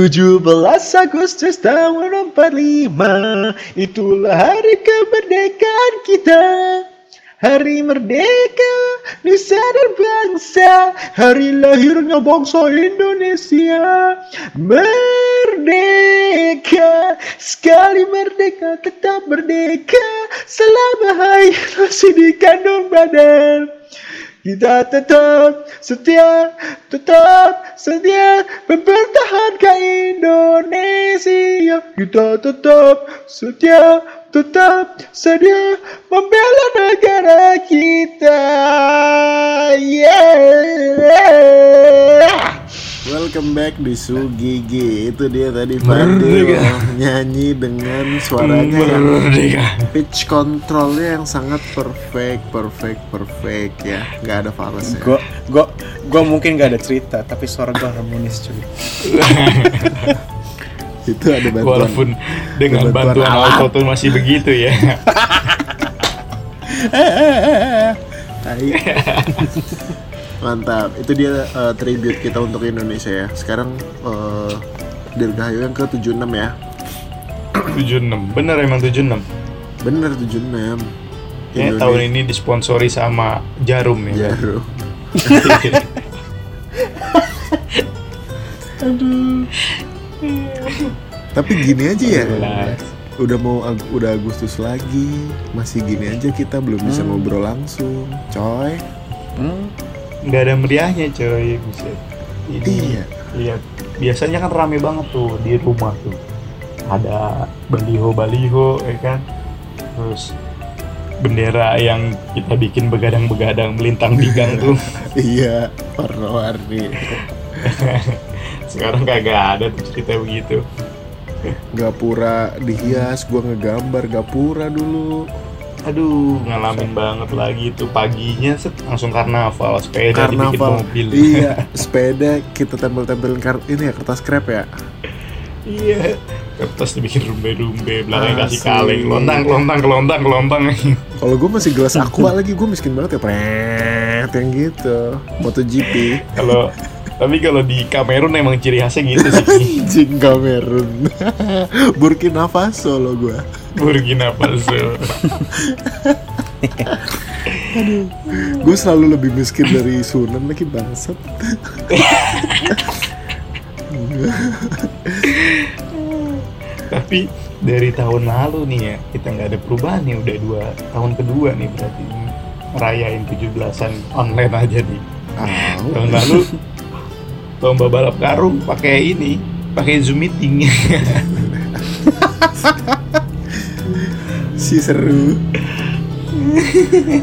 17 Agustus tahun 45 Itulah hari kemerdekaan kita. Hari merdeka Nusa dan bangsa. Hari lahirnya bangsa Indonesia. Merdeka. Sekali merdeka tetap merdeka. Selama hayat masih di kandung badan kita tetap setia, tetap setia mempertahankan Indonesia. Kita tetap setia, tetap sedia membela negara kita. Yeah. Welcome back di Sugigi Itu dia tadi Fadil nyanyi dengan suaranya yang pitch controlnya yang sangat perfect, perfect, perfect ya nggak ada fals ya Gua, gua, gua mungkin gak ada cerita, tapi suara gua harmonis cuy. Itu ada bantuan Walaupun dengan bantuan bantuan alat. auto tuh masih begitu ya. Mantap, itu dia uh, tribute kita untuk Indonesia ya Sekarang uh, Dirgahayu yang ke-76 ya 76. Bener emang 76. Bener 76 Kayaknya tahun ini disponsori sama Jarum ya. Jarum Tapi gini aja ya udah mau Ag- udah Agustus lagi masih gini aja kita belum bisa ngobrol langsung coy Hmm? Nggak ada meriahnya coy. Buset. Ini, Iya. Iya. Biasanya kan rame banget tuh di rumah tuh. Ada baliho-baliho ya kan. Terus bendera yang kita bikin begadang-begadang melintang di gang tuh. iya warna-warni Sekarang kagak ada tuh cerita begitu. gapura dihias gua ngegambar gapura dulu. Aduh, ngalamin banget lagi tuh paginya set. Langsung karnaval sepeda dibikin karnaval. mobil. iya sepeda kita tempel-tempelin kar ini ya kertas krep ya? Iya. Kertas dibikin rumbe-rumbe, belakangnya kasih kaleng, lontang, lontang, lontang, lontang. kalau gue masih gelas aqua lagi gue miskin banget ya pret yang gitu. MotoGP. Kalau tapi kalau di Kamerun emang ciri khasnya gitu sih. anjing Kamerun Burkina Faso lo gue Burkina Faso. gue selalu lebih miskin dari Sunan lagi bangsat Tapi dari tahun lalu nih ya, kita nggak ada perubahan nih udah dua tahun kedua nih berarti merayain 17-an online aja nih. Au. Tahun lalu lomba balap karung pakai ini, pakai Zoom meeting. si seru Eh,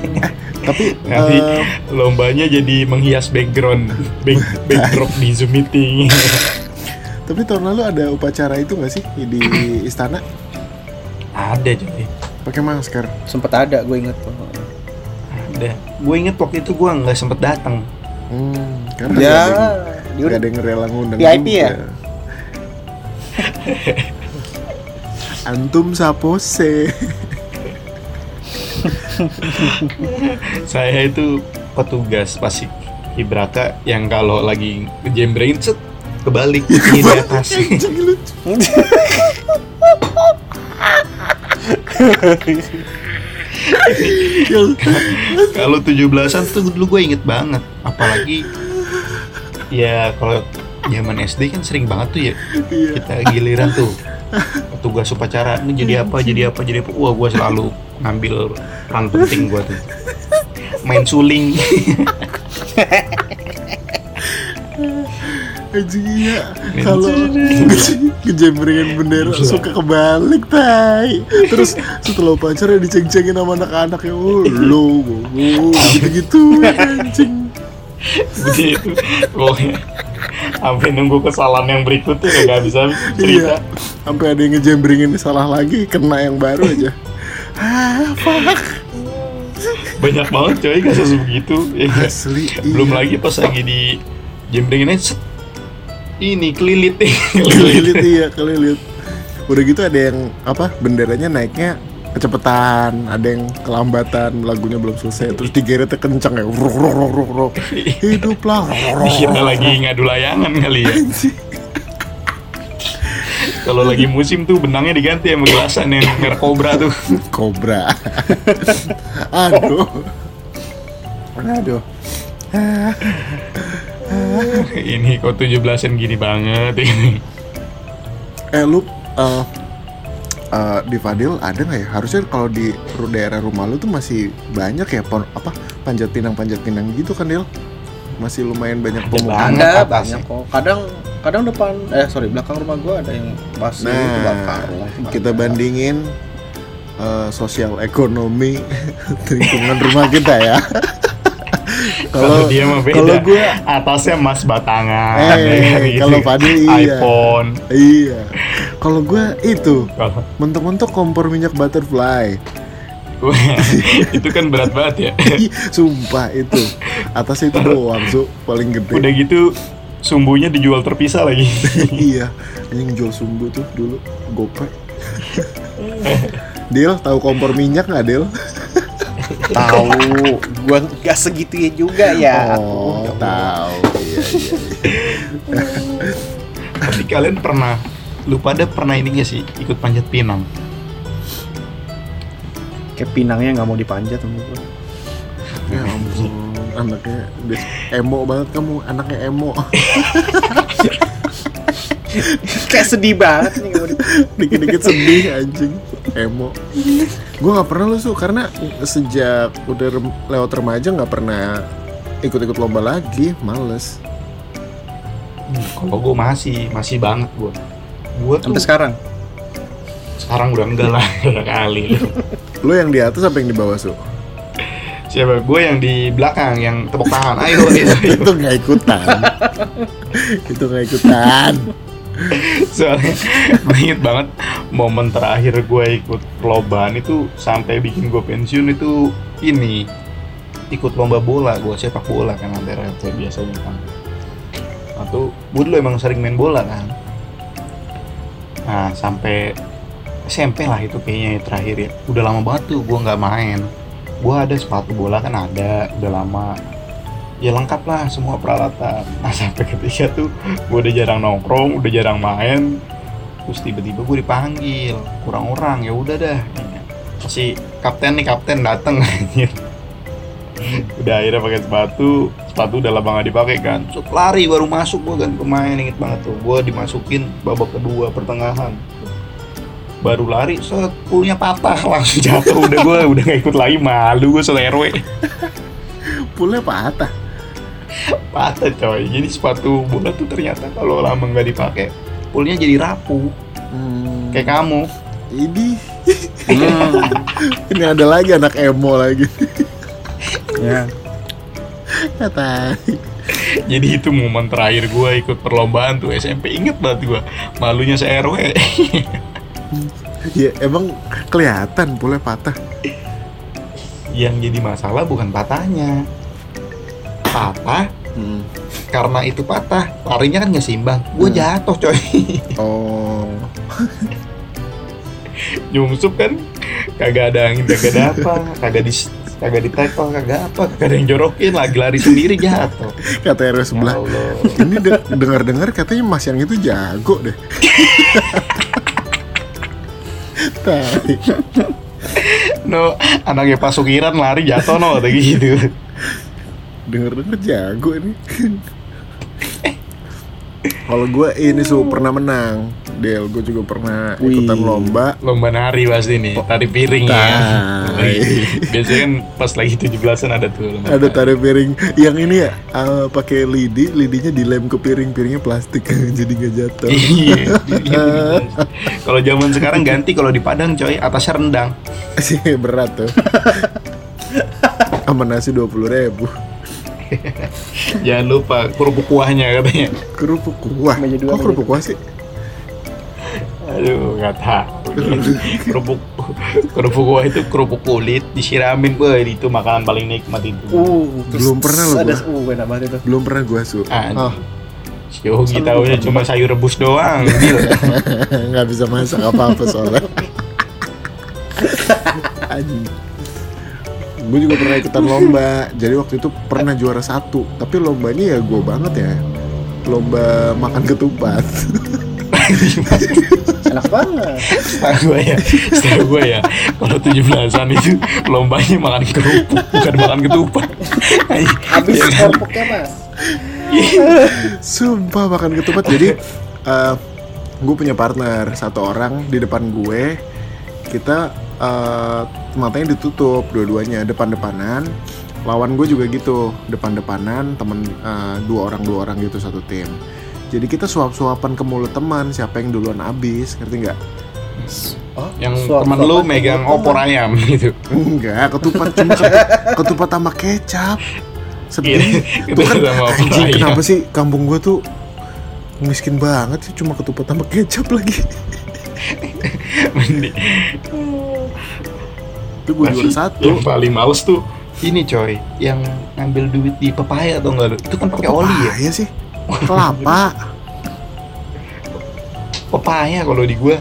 tapi Nanti eh, lombanya jadi menghias background, back, backdrop di Zoom meeting. tapi tahun lalu ada upacara itu nggak sih di istana ada coy, pakai masker Sempet ada, gue inget tuh. ada. Gue inget waktu itu gue nggak sempet datang. hmm, karena Ya, dia nggak ada yang rela ngundang VIP juga. ya? antum sapose Saya itu petugas pasti Ibraka yang kalau lagi ngejembrengin set kebalik ini di atas. Kalau 17-an tuh dulu gue inget banget. Apalagi ya kalau zaman SD kan sering banget tuh ya Iya. kita giliran tuh petugas upacara ini jadi apa jadi apa jadi apa. Wah gue selalu ngambil peran penting gue tuh. Main suling. Anjing iya. Kalau ngejembrengin bendera suka kebalik tai. Terus setelah upacara diceng-cengin sama anak-anak ya oh lo oh, gitu-gitu anjing begitu pokoknya sampai nunggu kesalahan yang berikutnya ya nggak bisa iya cerita sampai ada yang ngejembrengin salah lagi kena yang baru aja ah fuck banyak banget coy kasus begitu ya nggak? asli belum iya. lagi pas lagi di jembrengin aja set. ini kelilit nih kelilit iya kelilit udah gitu ada yang apa benderanya naiknya kecepatan ada yang kelambatan lagunya belum selesai terus digeretnya kenceng ya rok rok rok rok rok hiduplah rok, lagi ngadu layangan kali ya. Kalau lagi musim tuh benangnya diganti sama gelasan yang merek Cobra tuh. Kobra. Aduh. Aduh. ini kok 17-an gini banget ini. Eh lu eh eh, di Fadil ada nggak ya? Harusnya kalau di daerah rumah lu tuh masih banyak ya pon apa panjat pinang panjat pinang gitu kan Del? Masih lumayan banyak Ada pemukiman. Ada banyak kok. Kadang kadang depan eh sorry belakang rumah gua ada yang masih Nah, itu bakar. Wah, itu Kita bandingin eh, sosial ekonomi lingkungan rumah kita ya. Kalau dia mah beda. kalau gue atasnya emas batangan. Eh, gitu. kalau Fadil iya. iPhone. iya. Kalau gue itu mentok-mentok kompor minyak butterfly. itu kan berat banget ya. Ih, Sumpah itu atasnya itu doang su paling gede. Udah gitu sumbunya dijual terpisah lagi. iya, yang jual sumbu tuh dulu gopek. Deal tahu kompor minyak nggak Deal? Tahu. Gua nggak segitunya juga ya. oh, tahu. Iya, iya. Tapi kalian pernah lu pada pernah ini gak sih ikut panjat pinang? Kayak pinangnya nggak mau dipanjat sama gua. Ya ampun, anaknya emo banget kamu, anaknya emo. Kayak sedih banget nih. Dikit-dikit sedih anjing, emo. Gue nggak pernah lu su, karena sejak udah rem- lewat remaja nggak pernah ikut-ikut lomba lagi, males. Kalau gue masih masih banget gue. Gue tuh Sampai sekarang. sekarang udah enggak lah udah kali. lu. Lu yang di atas apa yang di bawah su? Siapa? Gue yang di belakang yang tepuk tangan. Ayo, ayo, ayo. itu nggak ikutan itu nggak ikutan Soalnya inget banget momen terakhir gue ikut perlombaan itu sampai bikin gue pensiun itu ini ikut lomba bola gue sepak bola kan antara RT biasanya kan. Nah tuh gue dulu emang sering main bola kan. Nah sampai SMP lah itu kayaknya ya terakhir ya. Udah lama banget tuh gue nggak main. Gue ada sepatu bola kan ada udah lama ya lengkap lah semua peralatan. Nah sampai ketika tuh gue udah jarang nongkrong udah jarang main terus tiba-tiba gue dipanggil kurang orang ya udah dah. Si kapten nih kapten dateng udah akhirnya pakai sepatu sepatu udah lama gak dipakai kan. Terus lari baru masuk gue kan pemain inget banget tuh. Gue dimasukin babak kedua pertengahan. Baru lari set pulnya patah langsung jatuh. Udah gue udah gak ikut lagi malu gue selerwe pulnya patah patah coy. Jadi sepatu bola tuh ternyata kalau lama nggak dipakai pulnya jadi rapuh. Hmm, kayak kamu. Ini. Ini ada lagi anak emo lagi. Ya. kata jadi itu momen terakhir gue ikut perlombaan tuh SMP inget banget gue malunya se RW ya emang kelihatan pulnya patah. Yang jadi masalah bukan patahnya. Patah Hmm. karena itu patah larinya kan nggak seimbang. Gue Hmm. jatuh coy. Oh. Nyungsep kan? Kagak ada angin kagak ada apa kagak di kagak di tackle kagak apa. Kagak ada yang jorokin lagi lari sendiri jatuh. Kata RW ya sebelah. Allah. Ini de- dengar-dengar katanya mas yang itu jago deh. Tai. no anaknya pasukiran lari jatuh no kayak gitu denger-denger jago ini. Kalau gue ini su pernah menang Del. Gue juga pernah ikutan lomba. lomba nari pasti nih tari piring ya. Biasanya kan pas lagi 17-an ada tuh lomba ada tarik piring. Yang ini ya eh, pakai lidi. Lidinya dilem ke piring. Piringnya plastik jadi nggak jatuh. Iya. kalau zaman sekarang ganti kalau di Padang coy. Atasnya rendang. Sih berat tuh. Sama nasi dua puluh ribu jangan lupa kerupuk kuahnya katanya. Kerupuk kuah? Meja dua, kok kerupuk kuah sih? Aduh nggak tahu. Kerupuk kerupuk kuah itu kerupuk kulit disiramin. Boy itu makanan paling nikmat itu. Uh, terus Belum pernah loh Ada uh enak banget itu. belum pernah gua su ah, oh si Yogi taunya cuma sayur rebus doang nggak bisa masak apa apa soalnya gue juga pernah ikutan lomba. Jadi waktu itu pernah juara satu. Tapi lombanya ya gue banget ya. Lomba makan ketupat. Enak banget. Setahu gue ya, setahu gue ya, kalau 17-an itu lombanya makan kerupuk, bukan makan ketupat. habis Iya kan? kerupuknya mas. Sumpah makan ketupat. Jadi eh gue punya partner. Satu orang di depan gue. Kita eh, matanya ditutup dua-duanya depan-depanan. Lawan gue juga gitu depan-depanan temen eh, dua orang dua orang gitu satu tim. Jadi kita suap-suapan ke mulut teman siapa yang duluan habis ngerti nggak? Oh, Yang suap- temen lu megang temen. opor ayam gitu. enggak ketupat cuma ketu- ketupat sama kecap. Sedih. Iya, Tuh kan ketupat sama opor anjing kenapa sih kampung gue tuh miskin banget sih cuma ketupat sama kecap lagi Mending. itu gue juara satu Yang paling males tuh ini coy, yang ngambil duit di pepaya atau enggak lu? Itu kan pakai oli ya. Pepaya sih kelapa Pepaya kalau di gua.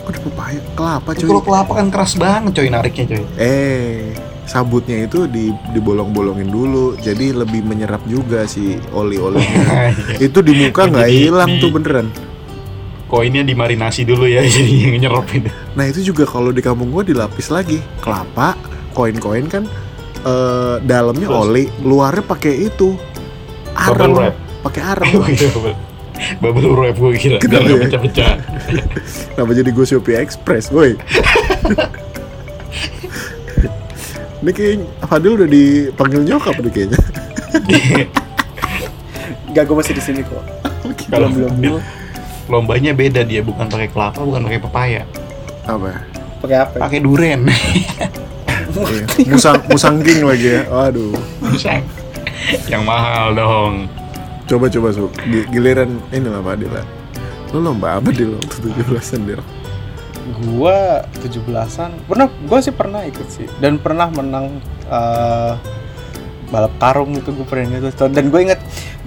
kok di pepaya kelapa Itu Kalau kelapa kan keras banget coy nariknya coy. eh sabutnya itu di dibolong-bolongin dulu jadi lebih menyerap juga si oli-olinya itu di muka nggak hilang tuh beneran Koinnya dimarinasi dulu ya jadi yang nyerap itu. nah itu juga kalau di kampung gua dilapis lagi kelapa koin-koin kan eh, dalamnya Terus? oli luarnya pakai itu arang pakai arang iya, bubble- wrap gue kira Kenapa nggak ya? pecah-pecah. Kenapa jadi gue Shopee Express, woi? Ini kayak Fadil udah dipanggil nyokap nih kayaknya. Gak, gue masih di sini kok. Kalau belum belum. Lombanya beda dia bukan pakai kelapa bukan pakai pepaya, Apa? Pakai apa? pakai duren. Iya. Musang musangging lagi ya. Waduh. Bisa. yang mahal dong. Coba coba su. Gi- Giliran ini lah Fadil lah. Lo lomba apa di lo waktu tujuh belasan Dil? Gua 17-an. Pernah gua sih pernah ikut sih dan pernah menang eh, balap karung itu gue pernah gitu dan gue inget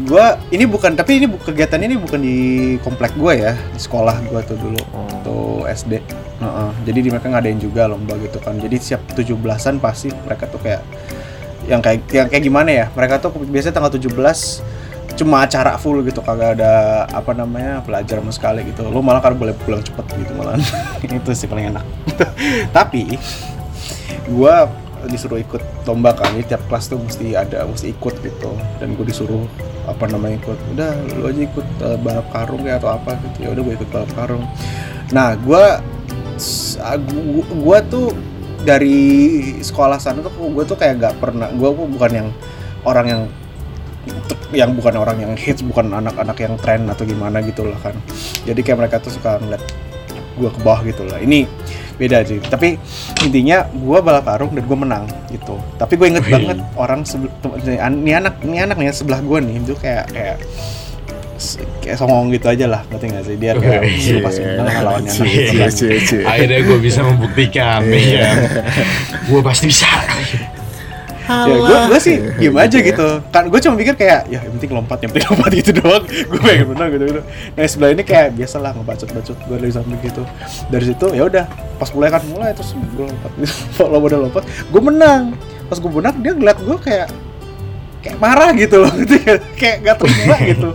gue ini bukan tapi ini kegiatan ini bukan di komplek gue ya di sekolah gue tuh dulu tuh SD Heeh. jadi di mereka ngadain juga lomba gitu kan. Jadi siap 17-an pasti mereka tuh kayak yang kayak yang kayak gimana ya mereka tuh biasanya tanggal 17 cuma acara full gitu kagak ada apa namanya pelajaran sama sekali gitu. Lu malah kan boleh pulang cepet gitu malah itu sih paling enak. Tapi gua disuruh ikut lomba kan. Jadi tiap kelas tuh mesti ada mesti ikut gitu. Dan gue disuruh apa namanya ikut. Udah lu aja ikut eh, balap karung kayak atau apa gitu. Ya udah gue ikut balap karung. Nah gua s- ah, gua tuh dari sekolah sana tuh gue tuh kayak gak pernah gue bukan yang orang yang yang bukan orang yang hits bukan anak-anak yang tren atau gimana gitu lah kan. Jadi kayak mereka tuh suka ngeliat gue ke bawah gitu lah ini beda sih tapi intinya gue balap karung dan gue menang gitu tapi gue inget Wih. banget orang sebel- tem- ini anak ini anak nih sebelah gue nih itu kayak kayak kayak songong gitu aja lah ngerti gak sih dia kayak suruh pasti menang lawannya anak Cie, sebelah. cie, cie. Akhirnya gue bisa membuktikan ya. Gue pasti bisa. Ya gue gue sih diem aja gitu kan gue cuma pikir kayak ya yang penting lompat yang penting lompat gitu doang. Gue pengen menang gitu gitu. Nah sebelah ini kayak biasa lah ngebacot bacot gue dari samping gitu. Dari situ ya udah pas mulai kan mulai terus gue lompat. Kalau udah lompat gue menang. Pas gue menang dia ngeliat gue kayak kayak marah gitu loh. Gitu ya. kayak gak terima gitu.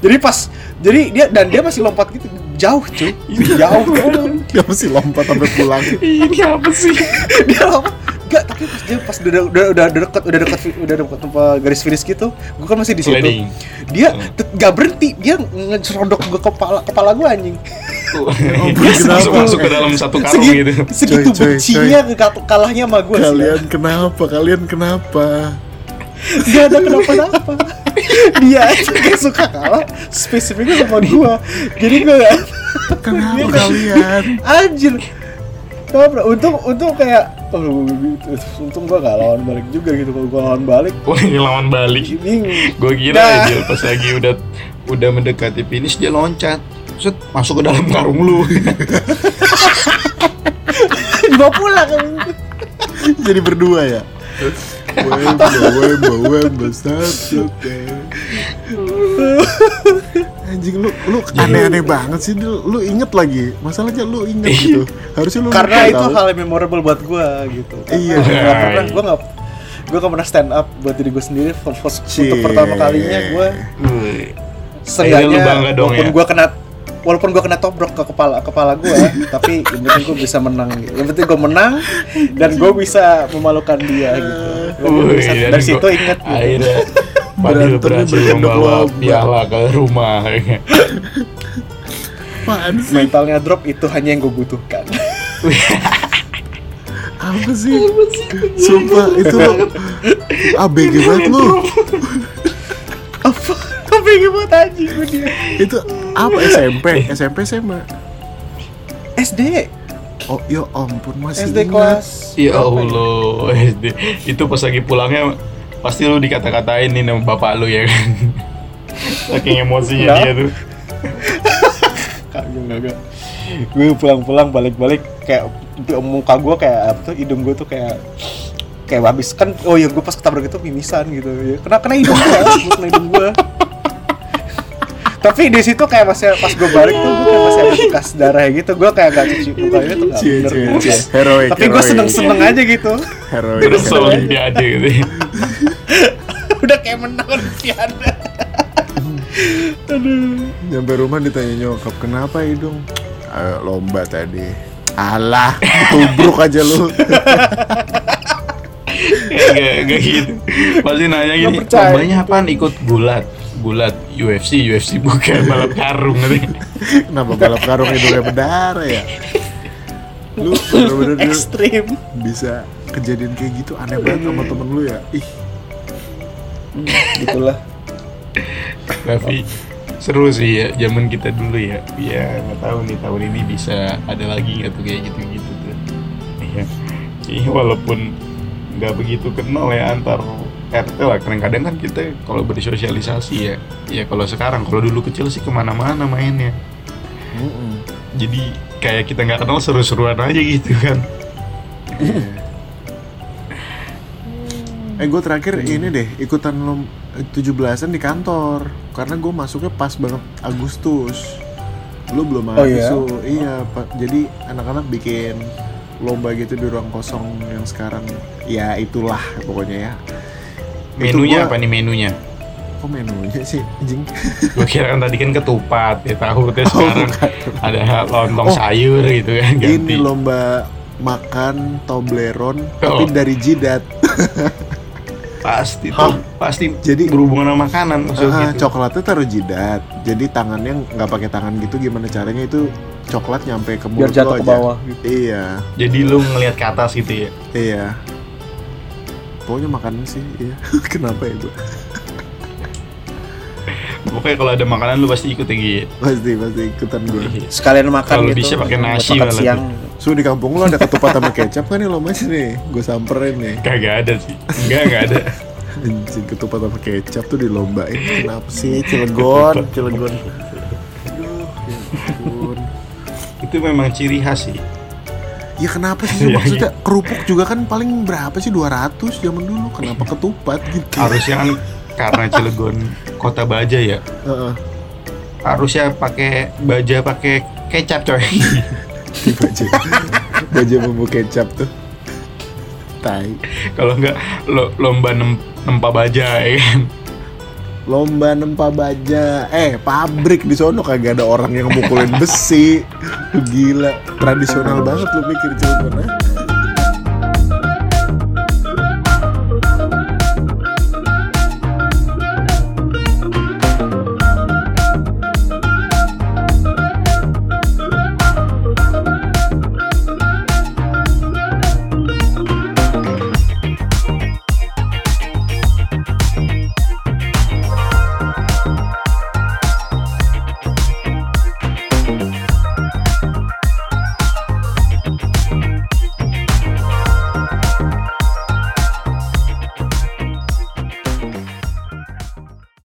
Jadi pas jadi dia dan dia masih lompat gitu. Jauh cuy. Jauh. Dia mesti lompat sampai pulang. Ini apa sih? dia lompat Enggak, tapi pas dia pas udah udah udah deket udah deket udah deket tempat garis finish gitu, gue kan masih di situ. Dia tet- nggak berhenti, dia ngeserondok gue kepala kepala gue anjing. Oh, masuk masuk ke dalam satu karung Segi- gitu. Segitu Coy, coy, bencinya kalahnya sama gue. Kalian kenapa? Kalian kenapa? Gak ada kenapa-napa. dia suka kalah spesifiknya sama gue. Jadi gue gak Kenapa kalian? anjir. Untung untung kayak oh, untung gue gak lawan balik juga gitu. Kalau gue lawan balik, Wah ini lawan balik. Gue kira Nah. aja pas lagi udah udah mendekati finish dia loncat. Set masuk ke dalam karung lu. Dibawa pulang kan. Jadi berdua ya? Wemba, wemba, wemba, satu Anjing lu, lu aneh-aneh banget sih, lu inget lagi Masalahnya lu inget gitu Harusnya lu karena lupa itu tahu. hal yang memorable buat gue gitu Iya. Gak pernah gue gak gue gak pernah stand up buat diri gue sendiri for, for- untuk pertama kalinya gue seenggaknya walaupun ya? gue kena walaupun gue kena tobrok ke kepala kepala gue tapi yang penting gue bisa menang gitu. yang penting gue menang dan gue bisa memalukan dia gitu Gua bisa- dari gua- situ inget gitu. akhirnya Fadil berhasil membawa piala ke rumah Apaan sih? mentalnya drop itu hanya yang gue butuhkan Apa sih? Sumpah itu lo ABG banget lo. apa apa yang buat anjing gue dia Itu apa SMP? SMP SMA. SD Oh ya ampun masih SD ingat. kelas ya Allah SD itu pas lagi pulangnya pasti lu dikata-katain nih sama bapak lu ya kan? Saking emosinya dia tuh. Kagak kagak gue pulang-pulang balik-balik kayak muka gue kayak apa tuh hidung gue tuh kayak kayak habis. Kan oh ya gue pas ketabrak itu mimisan gitu ya. Kena kena hidung gue kena hidung gue tapi di situ kayak masih pas gue balik tuh gue kayak masih ada bekas darah gitu. Gue kayak gak cuci mukanya tuh gak bener. gitu. Heroik. tapi gue heroik. seneng-seneng aja gitu. Heroik. terus olimpiade gitu. ya. Udah kayak menang olimpiade aduh Nyampe rumah ditanya nyokap, kenapa hidung? Ayo, lomba tadi. Alah, tubruk aja lu. Gak, gak gitu Pasti nanya gini. Lombanya apaan? Ikut gulat Gulat UFC UFC bukan balap karung gitu. Kenapa balap karung hidungnya berdarah ya? Lu bener-bener ekstrim bisa kejadian kayak gitu aneh banget sama temen lu ya. Ih, gitulah. Tapi seru sih ya zaman kita dulu ya. Ya nggak tahu nih tahun ini bisa ada lagi nggak tuh kayak gitu gitu tuh. Iya. Kayaknya walaupun nggak begitu kenal ya antar RT lah. Kadang-kadang kan kita kalau bersosialisasi ya ya kalau sekarang kalau dulu kecil sih ke mana-mana mainnya. Mm-mm. jadi kayak kita nggak kenal seru-seruan aja gitu kan Eh gue terakhir ini deh ikutan lom 17-an di kantor karena gue masuknya pas banget Agustus. Lu belum Oh, ada iya? Su. Iya, Pak. Jadi anak-anak bikin lomba gitu di ruang kosong yang sekarang ya itulah pokoknya ya. Menunya gua- apa nih menunya Kok menunya sih anjing? gue kira kan tadi kan ketupat ya tahu terus Oh, sekarang bukan. ada lontong Oh. sayur gitu kan ganti Ini lomba makan Toblerone tapi Oh. dari jidat. pasti Hah? tuh pasti Jadi- berhubungan sama makanan Ah, gitu coklatnya taruh jidat. Jadi tangannya nggak pakai tangan gitu gimana caranya itu coklat nyampe ke biar mulut jatuh ke aja. bawah gitu Iya, jadi lu ngelihat ke atas gitu ya iya. Pokoknya makanan sih, iya. Kenapa ya gue? pokoknya kalau ada makanan lu pasti ikut ya. Pasti pasti ikutan gue. sekalian makan Kalau gitu bisa pakai nasi makan siang So di kampung lo ada ketupat sama kecap kan nih lo masih nih? Gue samperin nih. kagak ada sih. Enggak enggak ada. Anjing ketupat sama kecap tuh dilombain. Kenapa sih? Cilegon, Cilegon. Aduh, ya itu memang ciri khas sih. Ya kenapa sih? Maksudnya kerupuk juga kan paling berapa sih? 200 zaman dulu. Kenapa ketupat gitu? Harusnya kan karena Cilegon kota baja ya. Harusnya pakai baja pakai kecap coy baja baja bumbu kecap tuh. Tai. Kalau enggak lo, lomba nem, nempa baja ya kan? Lomba nempa baja. Eh pabrik di sono kagak ada orang yang mukulin besi. Gila. Tradisional banget lu pikir Cilegon ah